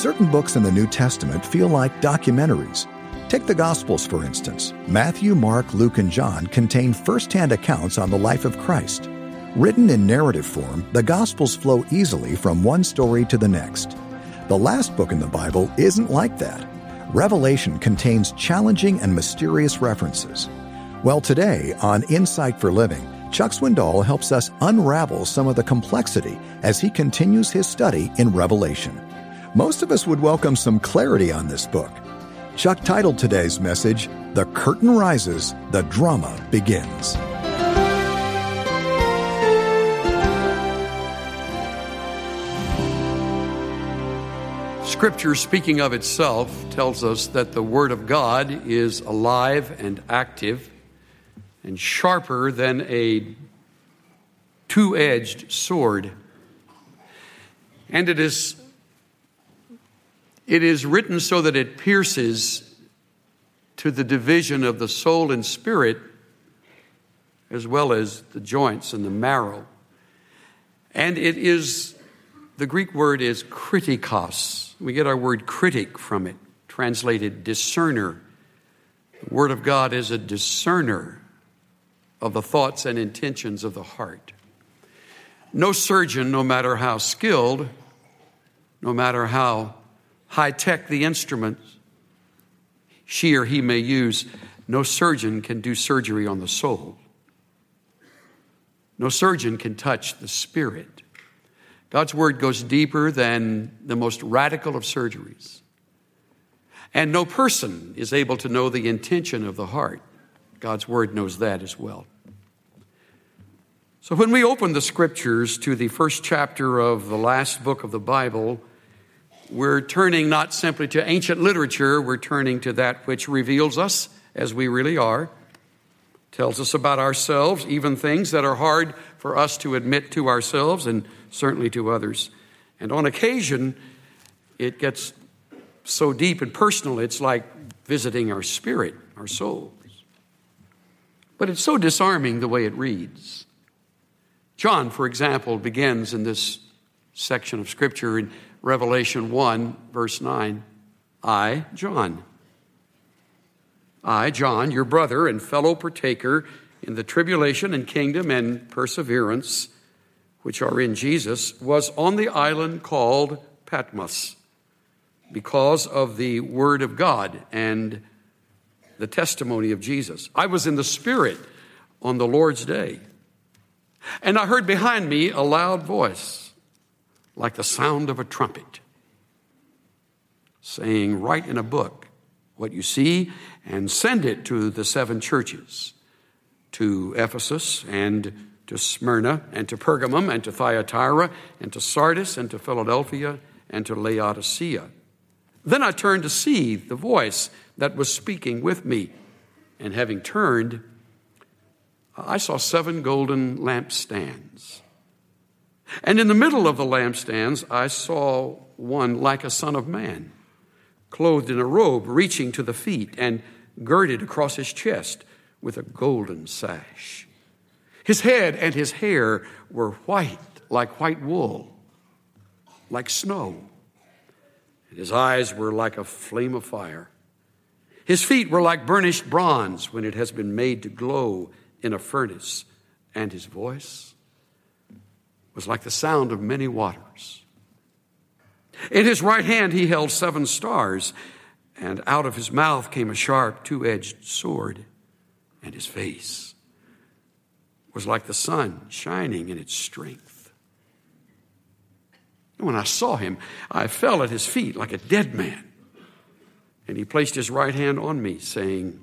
Certain books in the New Testament feel like documentaries. Take the Gospels, for instance. Matthew, Mark, Luke, and John contain first hand accounts on the life of Christ. Written in narrative form, the Gospels flow easily from one story to the next. The last book in the Bible isn't like that. Revelation contains challenging and mysterious references. Well, today on Insight for Living, Chuck Swindoll helps us unravel some of the complexity as he continues his study in Revelation. Most of us would welcome some clarity on this book. Chuck titled today's message, The Curtain Rises, the Drama Begins. Scripture, speaking of itself, tells us that the Word of God is alive and active and sharper than a two edged sword. And it is it is written so that it pierces to the division of the soul and spirit, as well as the joints and the marrow. And it is, the Greek word is kritikos. We get our word critic from it, translated discerner. The Word of God is a discerner of the thoughts and intentions of the heart. No surgeon, no matter how skilled, no matter how high tech the instruments she or he may use, no surgeon can do surgery on the soul. No surgeon can touch the spirit. God's word goes deeper than the most radical of surgeries. And no person is able to know the intention of the heart. God's word knows that as well. So when we open the scriptures to the first chapter of the last book of the Bible, we're turning not simply to ancient literature, we're turning to that which reveals us as we really are, tells us about ourselves, even things that are hard for us to admit to ourselves and certainly to others. And on occasion, it gets so deep and personal, it's like visiting our spirit, our souls. But it's so disarming the way it reads. John, for example, begins in this section of Scripture in Revelation 1, verse 9. I, John. I, John, your brother and fellow partaker in the tribulation and kingdom and perseverance which are in Jesus, was on the island called Patmos because of the Word of God and the testimony of Jesus. I was in the Spirit on the Lord's day, and I heard behind me a loud voice like the sound of a trumpet, saying, Write in a book what you see and send it to the seven churches to Ephesus and to Smyrna and to Pergamum and to Thyatira and to Sardis and to Philadelphia and to Laodicea. Then I turned to see the voice that was speaking with me. And having turned, I saw seven golden lampstands. And in the middle of the lampstands, I saw one like a son of man, clothed in a robe reaching to the feet and girded across his chest with a golden sash. His head and his hair were white like white wool, like snow. And his eyes were like a flame of fire. His feet were like burnished bronze when it has been made to glow in a furnace. And his voice was like the sound of many waters. In his right hand he held seven stars, and out of his mouth came a sharp two edged sword, and his face was like the sun shining in its strength. When I saw him, I fell at his feet like a dead man. And he placed his right hand on me, saying,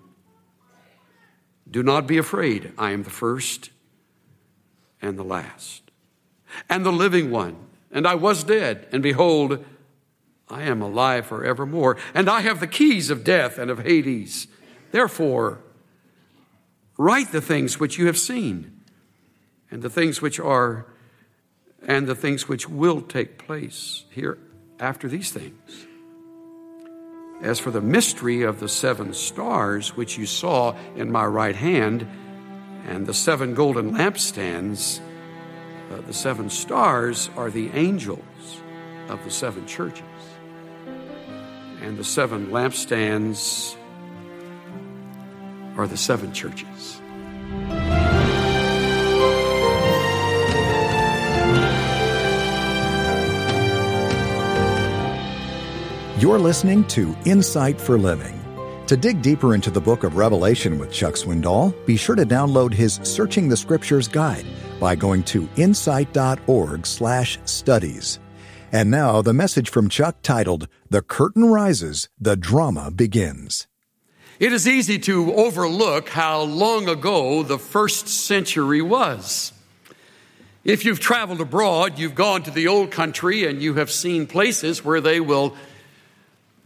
Do not be afraid. I am the first and the last and the living one. And I was dead, and behold, I am alive forevermore, and I have the keys of death and of Hades. Therefore, write the things which you have seen, and the things which are, and the things which will take place here after these things. As for the mystery of the seven stars which you saw in my right hand, and the seven golden lampstands, uh, the seven stars are the angels of the seven churches. and the seven lampstands are the seven churches. You're listening to Insight for Living. To dig deeper into the book of Revelation with Chuck Swindoll, be sure to download his Searching the Scriptures guide by going to insight.org/studies. And now the message from Chuck titled The Curtain Rises, the Drama Begins. It is easy to overlook how long ago the first century was. If you've traveled abroad, you've gone to the old country and you have seen places where they will,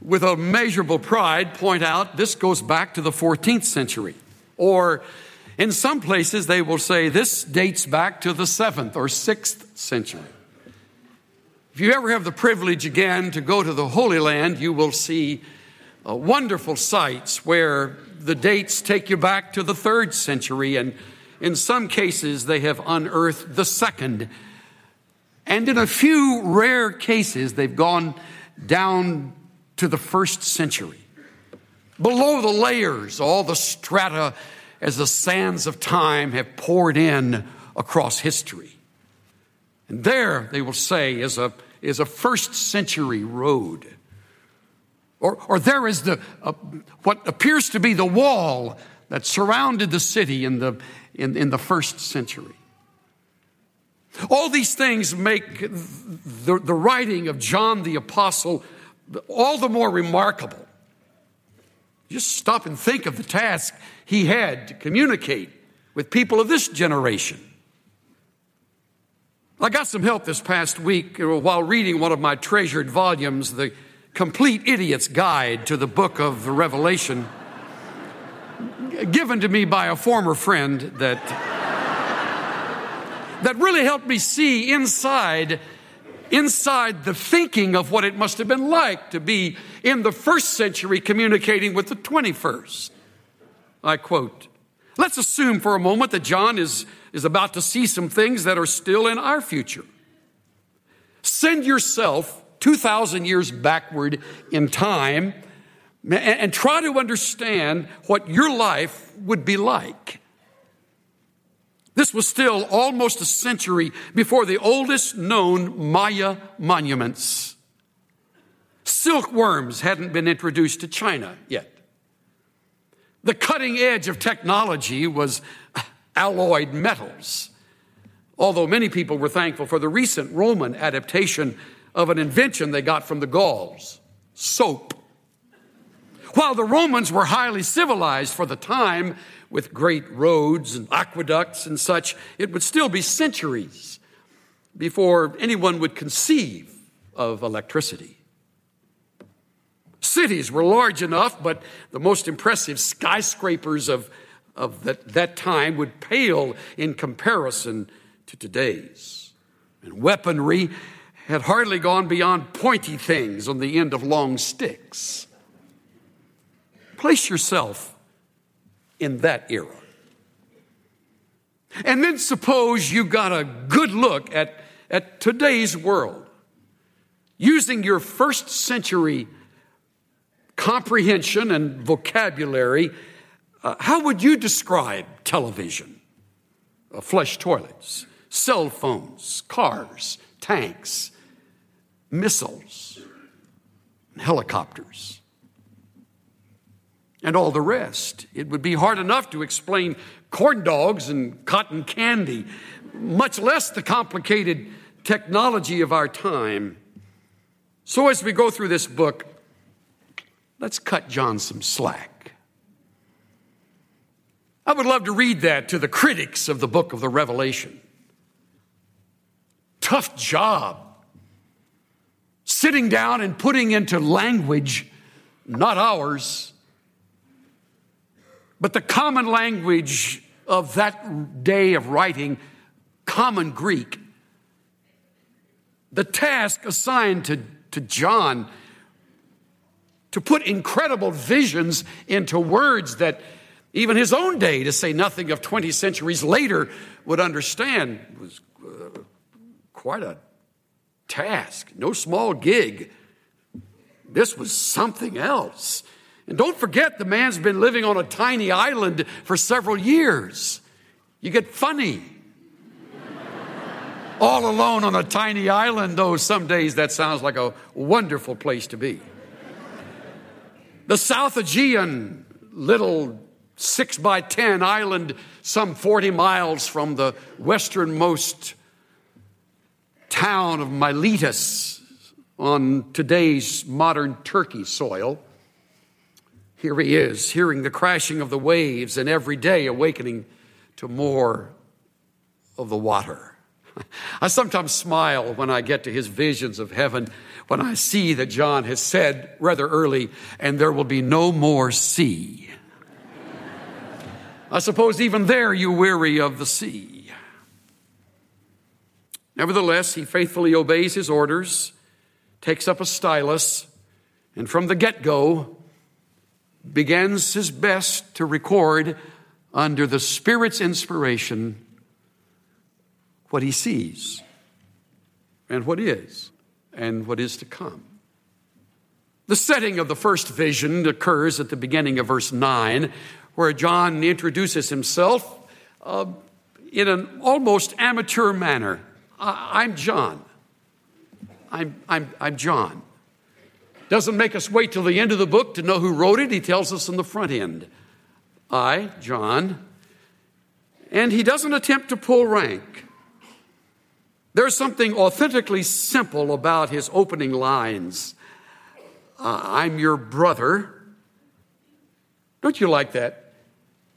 with a measurable pride, point out this goes back to the 14th century. Or in some places, they will say this dates back to the 7th or 6th century. If you ever have the privilege again to go to the Holy Land, you will see uh, wonderful sites where the dates take you back to the third century, and in some cases, they have unearthed the second. And in a few rare cases, they've gone down to the first century. Below the layers, all the strata as the sands of time have poured in across history. And there, they will say, is a, is a first century road. Or, or there is the, uh, what appears to be the wall that surrounded the city in the, in, in the first century. All these things make the, the writing of John the Apostle all the more remarkable. Just stop and think of the task he had to communicate with people of this generation. I got some help this past week while reading one of my treasured volumes, The Complete Idiot's Guide to the Book of Revelation, given to me by a former friend that, that really helped me see inside, inside the thinking of what it must have been like to be in the first century communicating with the 21st. I quote, Let's assume for a moment that John is is about to see some things that are still in our future. Send yourself 2,000 years backward in time and try to understand what your life would be like. This was still almost a century before the oldest known Maya monuments. Silkworms hadn't been introduced to China yet. The cutting edge of technology was alloyed metals. Although many people were thankful for the recent Roman adaptation of an invention they got from the Gauls soap. While the Romans were highly civilized for the time with great roads and aqueducts and such, it would still be centuries before anyone would conceive of electricity. Cities were large enough, but the most impressive skyscrapers of of that, that time would pale in comparison to today's. And weaponry had hardly gone beyond pointy things on the end of long sticks. Place yourself in that era. And then suppose you got a good look at, at today's world using your first century comprehension and vocabulary uh, how would you describe television, uh, flush toilets, cell phones, cars, tanks, missiles, helicopters, and all the rest? It would be hard enough to explain corn dogs and cotton candy, much less the complicated technology of our time. So, as we go through this book, let's cut John some slack. I would love to read that to the critics of the book of the Revelation. Tough job. Sitting down and putting into language, not ours, but the common language of that day of writing, common Greek. The task assigned to, to John to put incredible visions into words that even his own day, to say nothing of 20 centuries later, would understand was uh, quite a task, no small gig. This was something else. And don't forget, the man's been living on a tiny island for several years. You get funny. All alone on a tiny island, though, some days that sounds like a wonderful place to be. The South Aegean, little six by 10 island, some 40 miles from the westernmost town of Miletus on today's modern Turkey soil. Here he is, hearing the crashing of the waves and every day awakening to more of the water. I sometimes smile when I get to his visions of heaven, when I see that John has said rather early, and there will be no more sea. I suppose even there you weary of the sea. Nevertheless, he faithfully obeys his orders, takes up a stylus, and from the get go begins his best to record under the Spirit's inspiration what he sees and what is and what is to come. The setting of the first vision occurs at the beginning of verse 9, where John introduces himself uh, in an almost amateur manner. I'm John. I'm, I'm, I'm John. Doesn't make us wait till the end of the book to know who wrote it. He tells us in the front end. I, John. And he doesn't attempt to pull rank. There's something authentically simple about his opening lines. Uh, I'm your brother. Don't you like that?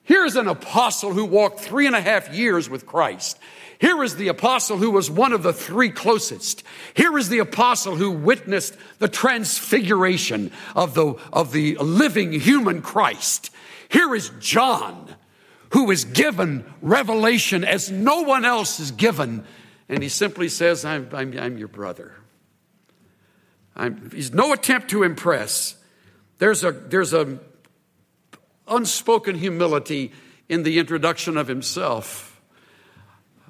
Here's an apostle who walked three and a half years with Christ. Here is the apostle who was one of the three closest. Here is the apostle who witnessed the transfiguration of the, of the living human Christ. Here is John who is given revelation as no one else is given and he simply says, I'm, I'm, I'm your brother. I'm, he's no attempt to impress. There's a, there's a unspoken humility in the introduction of himself.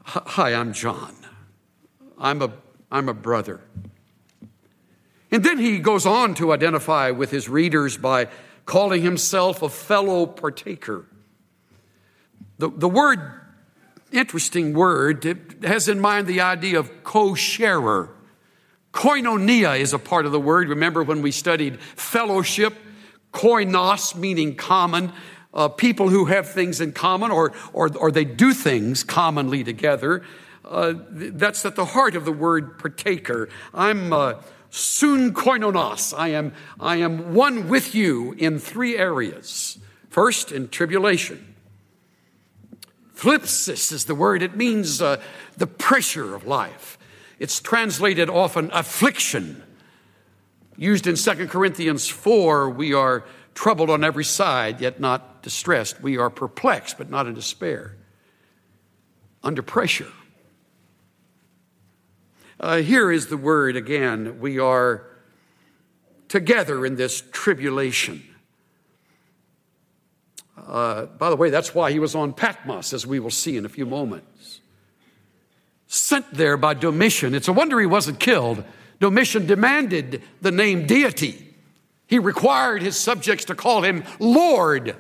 Hi, I'm John. I'm a, I'm a brother. And then he goes on to identify with his readers by calling himself a fellow partaker. The, the word interesting word. Has in mind the idea of co sharer. Koinonia is a part of the word. Remember when we studied fellowship? Koinos, meaning common. Uh, people who have things in common or, or, or they do things commonly together. Uh, that's at the heart of the word partaker. I'm uh, soon koinonos. I am, I am one with you in three areas. First, in tribulation. Thlipsis is the word. It means uh, the pressure of life. It's translated often affliction. Used in 2 Corinthians 4, we are troubled on every side, yet not distressed. We are perplexed, but not in despair. Under pressure. Uh, here is the word again. We are together in this tribulation. Uh, by the way, that's why he was on Patmos, as we will see in a few moments. Sent there by Domitian. It's a wonder he wasn't killed. Domitian demanded the name deity. He required his subjects to call him Lord,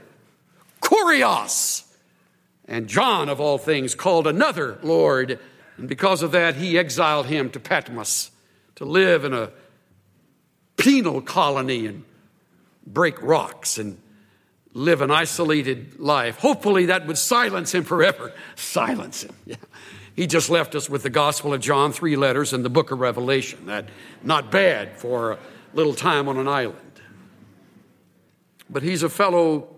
Kurios. And John, of all things, called another Lord. And because of that, he exiled him to Patmos to live in a penal colony and break rocks and live an isolated life. Hopefully, that would silence him forever. Silence him. Yeah. He just left us with the Gospel of John, three letters, and the book of Revelation. That not bad for a little time on an island. But he's a fellow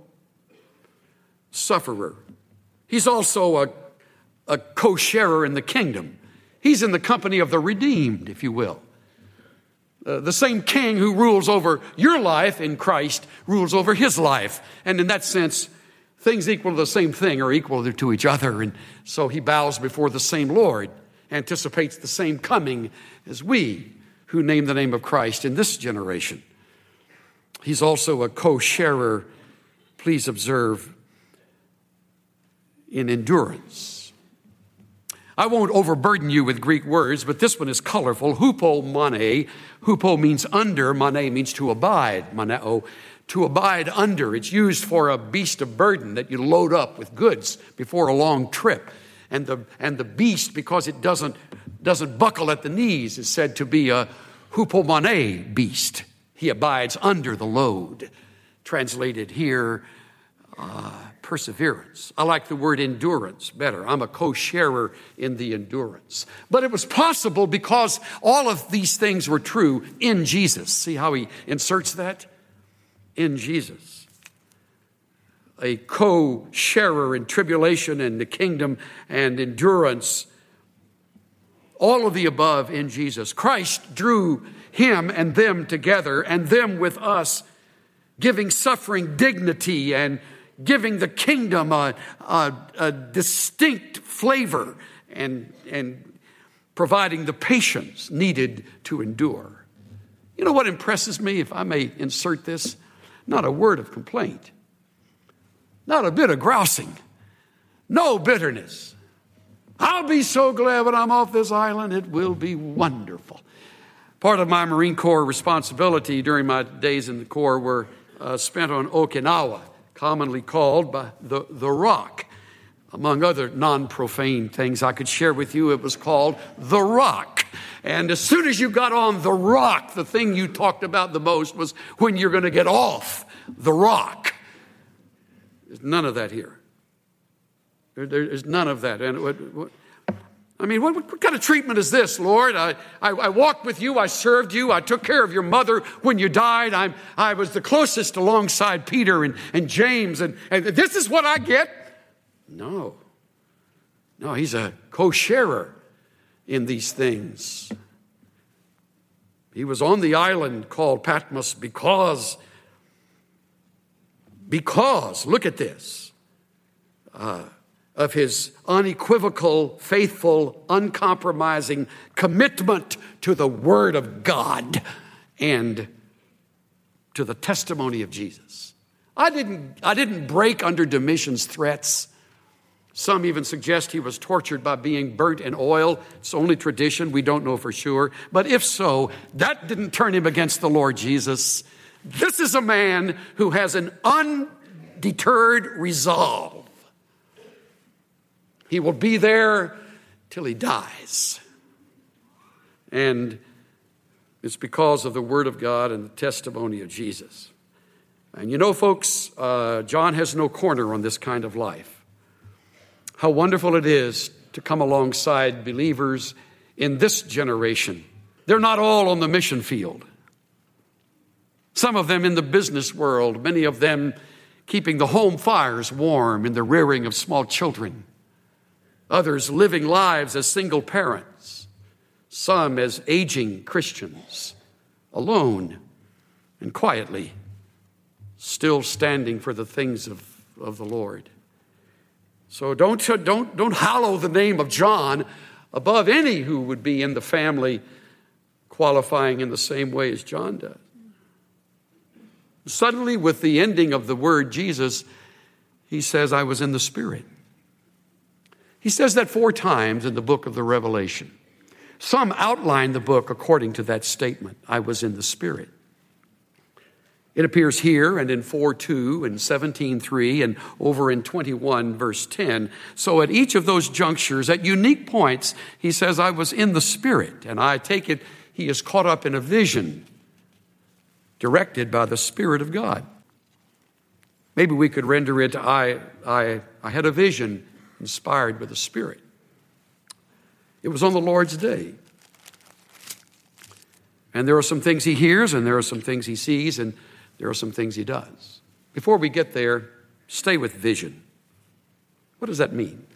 sufferer. He's also a, a co sharer in the kingdom. He's in the company of the redeemed, if you will. Uh, the same king who rules over your life in Christ rules over his life. And in that sense, things equal to the same thing are equal to each other. And so he bows before the same Lord, anticipates the same coming as we who name the name of Christ in this generation. He's also a co sharer, please observe, in endurance. I won't overburden you with Greek words, but this one is colorful. Hupo Hupomone. Hupo means under, mane means to abide. Maneo, to abide under. It's used for a beast of burden that you load up with goods before a long trip. And the, and the beast, because it doesn't, doesn't buckle at the knees, is said to be a hupo hupomone beast. He abides under the load. Translated here, uh, perseverance. I like the word endurance better. I'm a co sharer in the endurance. But it was possible because all of these things were true in Jesus. See how he inserts that? In Jesus. A co sharer in tribulation and the kingdom and endurance. All of the above in Jesus. Christ drew him and them together and them with us, giving suffering dignity and giving the kingdom a, a, a distinct flavor and, and providing the patience needed to endure. You know what impresses me, if I may insert this? Not a word of complaint, not a bit of grousing, no bitterness. I'll be so glad when I'm off this island. It will be wonderful. Part of my Marine Corps responsibility during my days in the Corps were uh, spent on Okinawa commonly called by the, the rock. Among other non profane things I could share with you, it was called the rock. And as soon as you got on the rock, the thing you talked about the most was when you're going to get off the rock. There's none of that here. There, there's none of that. And I mean, what, what, kind of treatment is this, Lord? I, I, I, walked with you, I served you, I took care of your mother when you died. I'm, I was the closest alongside Peter and, and James, and, and this is what I get? No. No, he's a co sharer in these things. He was on the island called Patmos because, because, look at this. Uh, of his unequivocal, faithful, uncompromising commitment to the Word of God and to the testimony of Jesus. I didn't, I didn't break under Domitian's threats. Some even suggest he was tortured by being burnt in oil. It's only tradition. We don't know for sure. But if so, that didn't turn him against the Lord Jesus. This is a man who has an undeterred resolve he will be there till he dies. And it's because of the Word of God and the testimony of Jesus. And you know, folks, uh, John has no corner on this kind of life. How wonderful it is to come alongside believers in this generation. They're not all on the mission field. Some of them in the business world, many of them keeping the home fires warm in the rearing of small children others living lives as single parents, some as aging Christians, alone and quietly, still standing for the things of, of the Lord. So don't, don't, don't hallow the name of John above any who would be in the family qualifying in the same way as John does. Suddenly, with the ending of the word Jesus, he says, I was in the Spirit. He says that four times in the book of the Revelation. Some outline the book according to that statement I was in the Spirit. It appears here and in 4 2 and 17 3 and over in 21 verse 10. So at each of those junctures, at unique points, he says, I was in the Spirit. And I take it he is caught up in a vision directed by the Spirit of God. Maybe we could render it I, I, I had a vision inspired by the Spirit. It was on the Lord's day. And there are some things he hears, and there are some things he sees, and there are some things he does. Before we get there, stay with vision. What does that mean?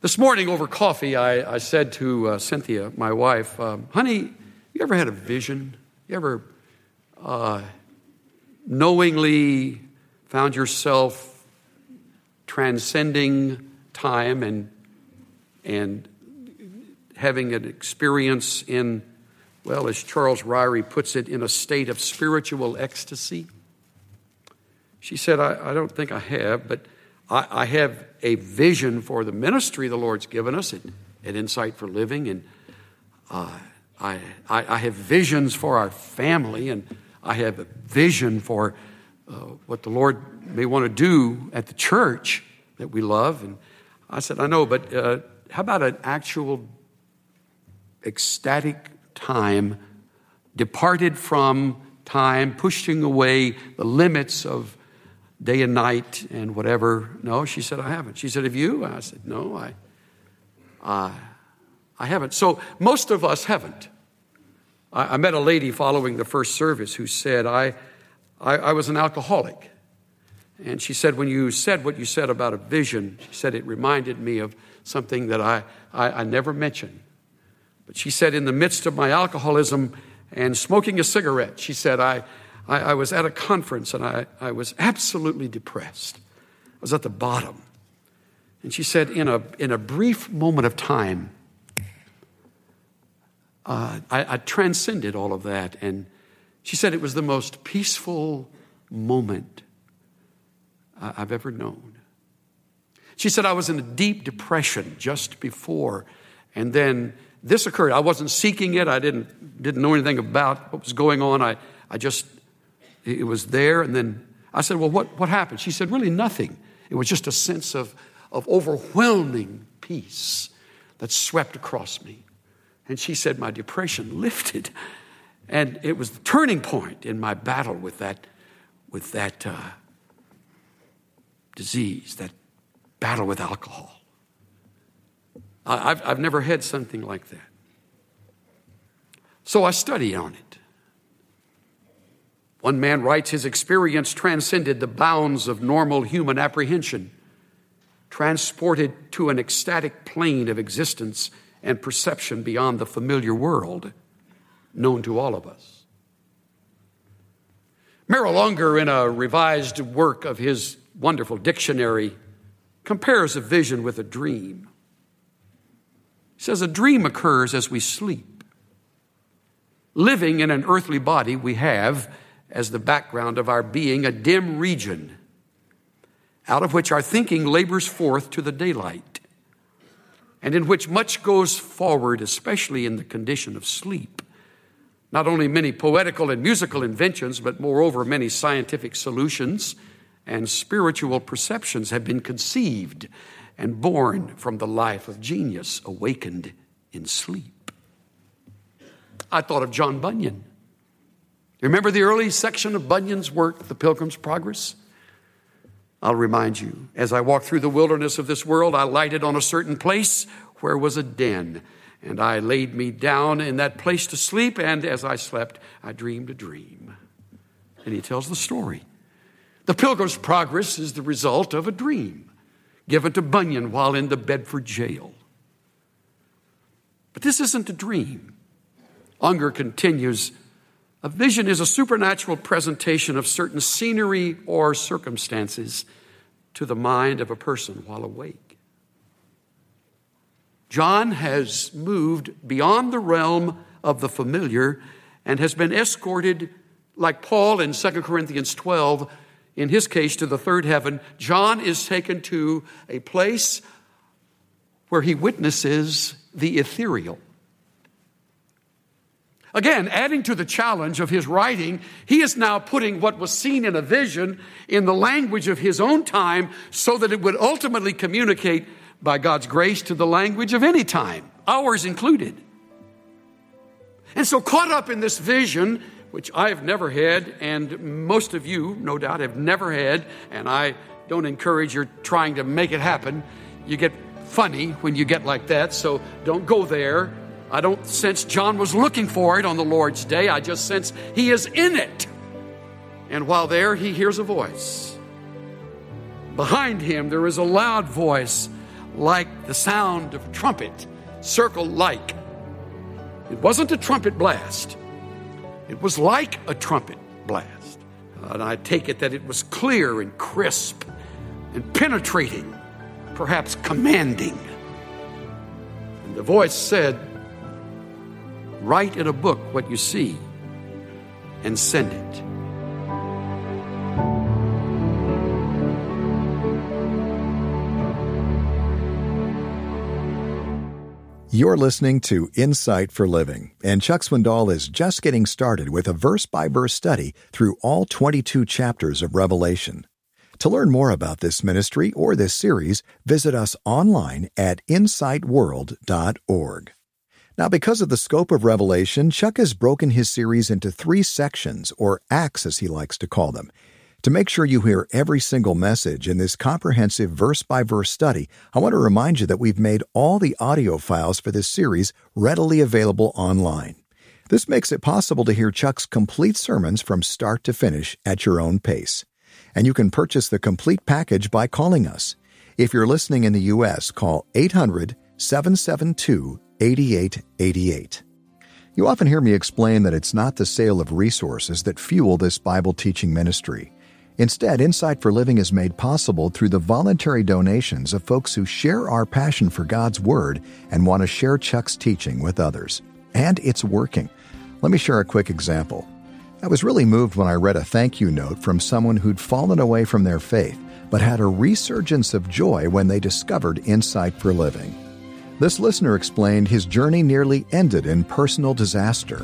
This morning over coffee, I, I said to uh, Cynthia, my wife, um, honey, you ever had a vision? You ever uh, knowingly found yourself transcending time and, and having an experience in, well, as Charles Ryrie puts it, in a state of spiritual ecstasy? She said, I, I don't think I have, but I, I have a vision for the ministry the Lord's given us at, at Insight for Living, and uh, I, I, I, have visions for our family, and I have a vision for uh, what the Lord may want to do at the church that we love. And I said, I know, but uh, how about an actual ecstatic time, departed from time, pushing away the limits of day and night and whatever? No, she said, I haven't. She said, Have you? I said, No, I, uh, I haven't. So most of us haven't. I, I, met a lady following the first service who said, I, I, I was an alcoholic. And she said, when you said what you said about a vision, she said it reminded me of something that I, I, I never mentioned. But she said, in the midst of my alcoholism and smoking a cigarette, she said, I, I, I was at a conference and I, I was absolutely depressed. I was at the bottom. And she said, in a, in a brief moment of time, uh, I, I transcended all of that. And she said it was the most peaceful moment I've ever known. She said, I was in a deep depression just before, and then this occurred. I wasn't seeking it. I didn't, didn't know anything about what was going on. I, I just, it was there. And then I said, Well, what, what happened? She said, Really nothing. It was just a sense of, of overwhelming peace that swept across me. And she said, My depression lifted. And it was the turning point in my battle with that, with that uh, disease, that battle with alcohol. I've, I've never had something like that. So I study on it. One man writes his experience transcended the bounds of normal human apprehension, transported to an ecstatic plane of existence and perception beyond the familiar world known to all of us. Merrill Unger, in a revised work of his wonderful dictionary, compares a vision with a dream. He says a dream occurs as we sleep. Living in an earthly body, we have, as the background of our being, a dim region out of which our thinking labors forth to the daylight, and in which much goes forward, especially in the condition of sleep. Not only many poetical and musical inventions, but moreover, many scientific solutions and spiritual perceptions have been conceived and born from the life of genius awakened in sleep. I thought of John Bunyan. Remember the early section of Bunyan's work, The Pilgrim's Progress? I'll remind you, as I walked through the wilderness of this world, I lighted on a certain place where was a den, and I laid me down in that place to sleep, and as I slept, I dreamed a dream. And he tells the story. The Pilgrim's Progress is the result of a dream given to Bunyan while in the Bedford jail. But this isn't a dream. Unger continues a vision is a supernatural presentation of certain scenery or circumstances to the mind of a person while awake. John has moved beyond the realm of the familiar and has been escorted, like Paul in 2 Corinthians 12, in his case, to the third heaven, John is taken to a place where he witnesses the ethereal. Again, adding to the challenge of his writing, he is now putting what was seen in a vision in the language of his own time so that it would ultimately communicate by God's grace to the language of any time, ours included. And so, caught up in this vision, which I have never had, and most of you, no doubt, have never had, and I don't encourage your trying to make it happen. You get funny when you get like that, so don't go there. I don't sense John was looking for it on the Lord's day. I just sense he is in it. And while there, he hears a voice. Behind him, there is a loud voice like the sound of a trumpet, circle like. It wasn't a trumpet blast. It was like a trumpet blast. And I take it that it was clear and crisp and penetrating, perhaps commanding. And the voice said, Write in a book what you see and send it. You're listening to Insight for Living, and Chuck Swindoll is just getting started with a verse by verse study through all 22 chapters of Revelation. To learn more about this ministry or this series, visit us online at insightworld.org. Now, because of the scope of Revelation, Chuck has broken his series into three sections, or acts as he likes to call them. To make sure you hear every single message in this comprehensive verse by verse study, I want to remind you that we've made all the audio files for this series readily available online. This makes it possible to hear Chuck's complete sermons from start to finish at your own pace. And you can purchase the complete package by calling us. If you're listening in the U.S., call 800 772 8888. You often hear me explain that it's not the sale of resources that fuel this Bible teaching ministry. Instead, Insight for Living is made possible through the voluntary donations of folks who share our passion for God's Word and want to share Chuck's teaching with others. And it's working. Let me share a quick example. I was really moved when I read a thank you note from someone who'd fallen away from their faith, but had a resurgence of joy when they discovered Insight for Living. This listener explained his journey nearly ended in personal disaster.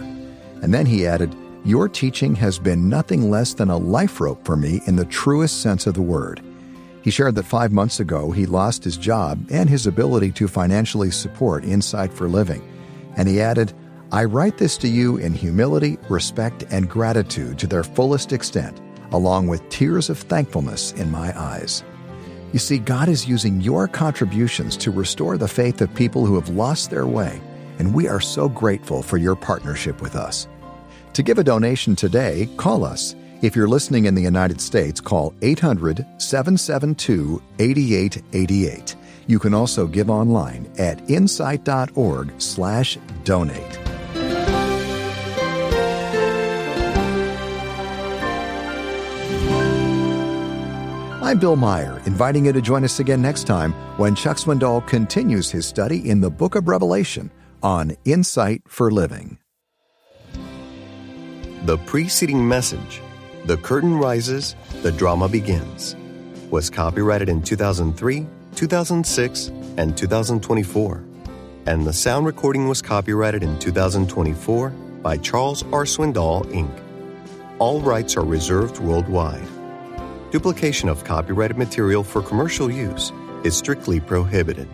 And then he added, your teaching has been nothing less than a life rope for me in the truest sense of the word. He shared that five months ago he lost his job and his ability to financially support Insight for Living. And he added, I write this to you in humility, respect, and gratitude to their fullest extent, along with tears of thankfulness in my eyes. You see, God is using your contributions to restore the faith of people who have lost their way, and we are so grateful for your partnership with us. To give a donation today, call us. If you're listening in the United States, call 800 772 8888. You can also give online at insight.org/slash donate. I'm Bill Meyer, inviting you to join us again next time when Chuck Swindoll continues his study in the book of Revelation on Insight for Living. The preceding message, The Curtain Rises, The Drama Begins, was copyrighted in 2003, 2006, and 2024, and the sound recording was copyrighted in 2024 by Charles R. Swindoll, Inc. All rights are reserved worldwide. Duplication of copyrighted material for commercial use is strictly prohibited.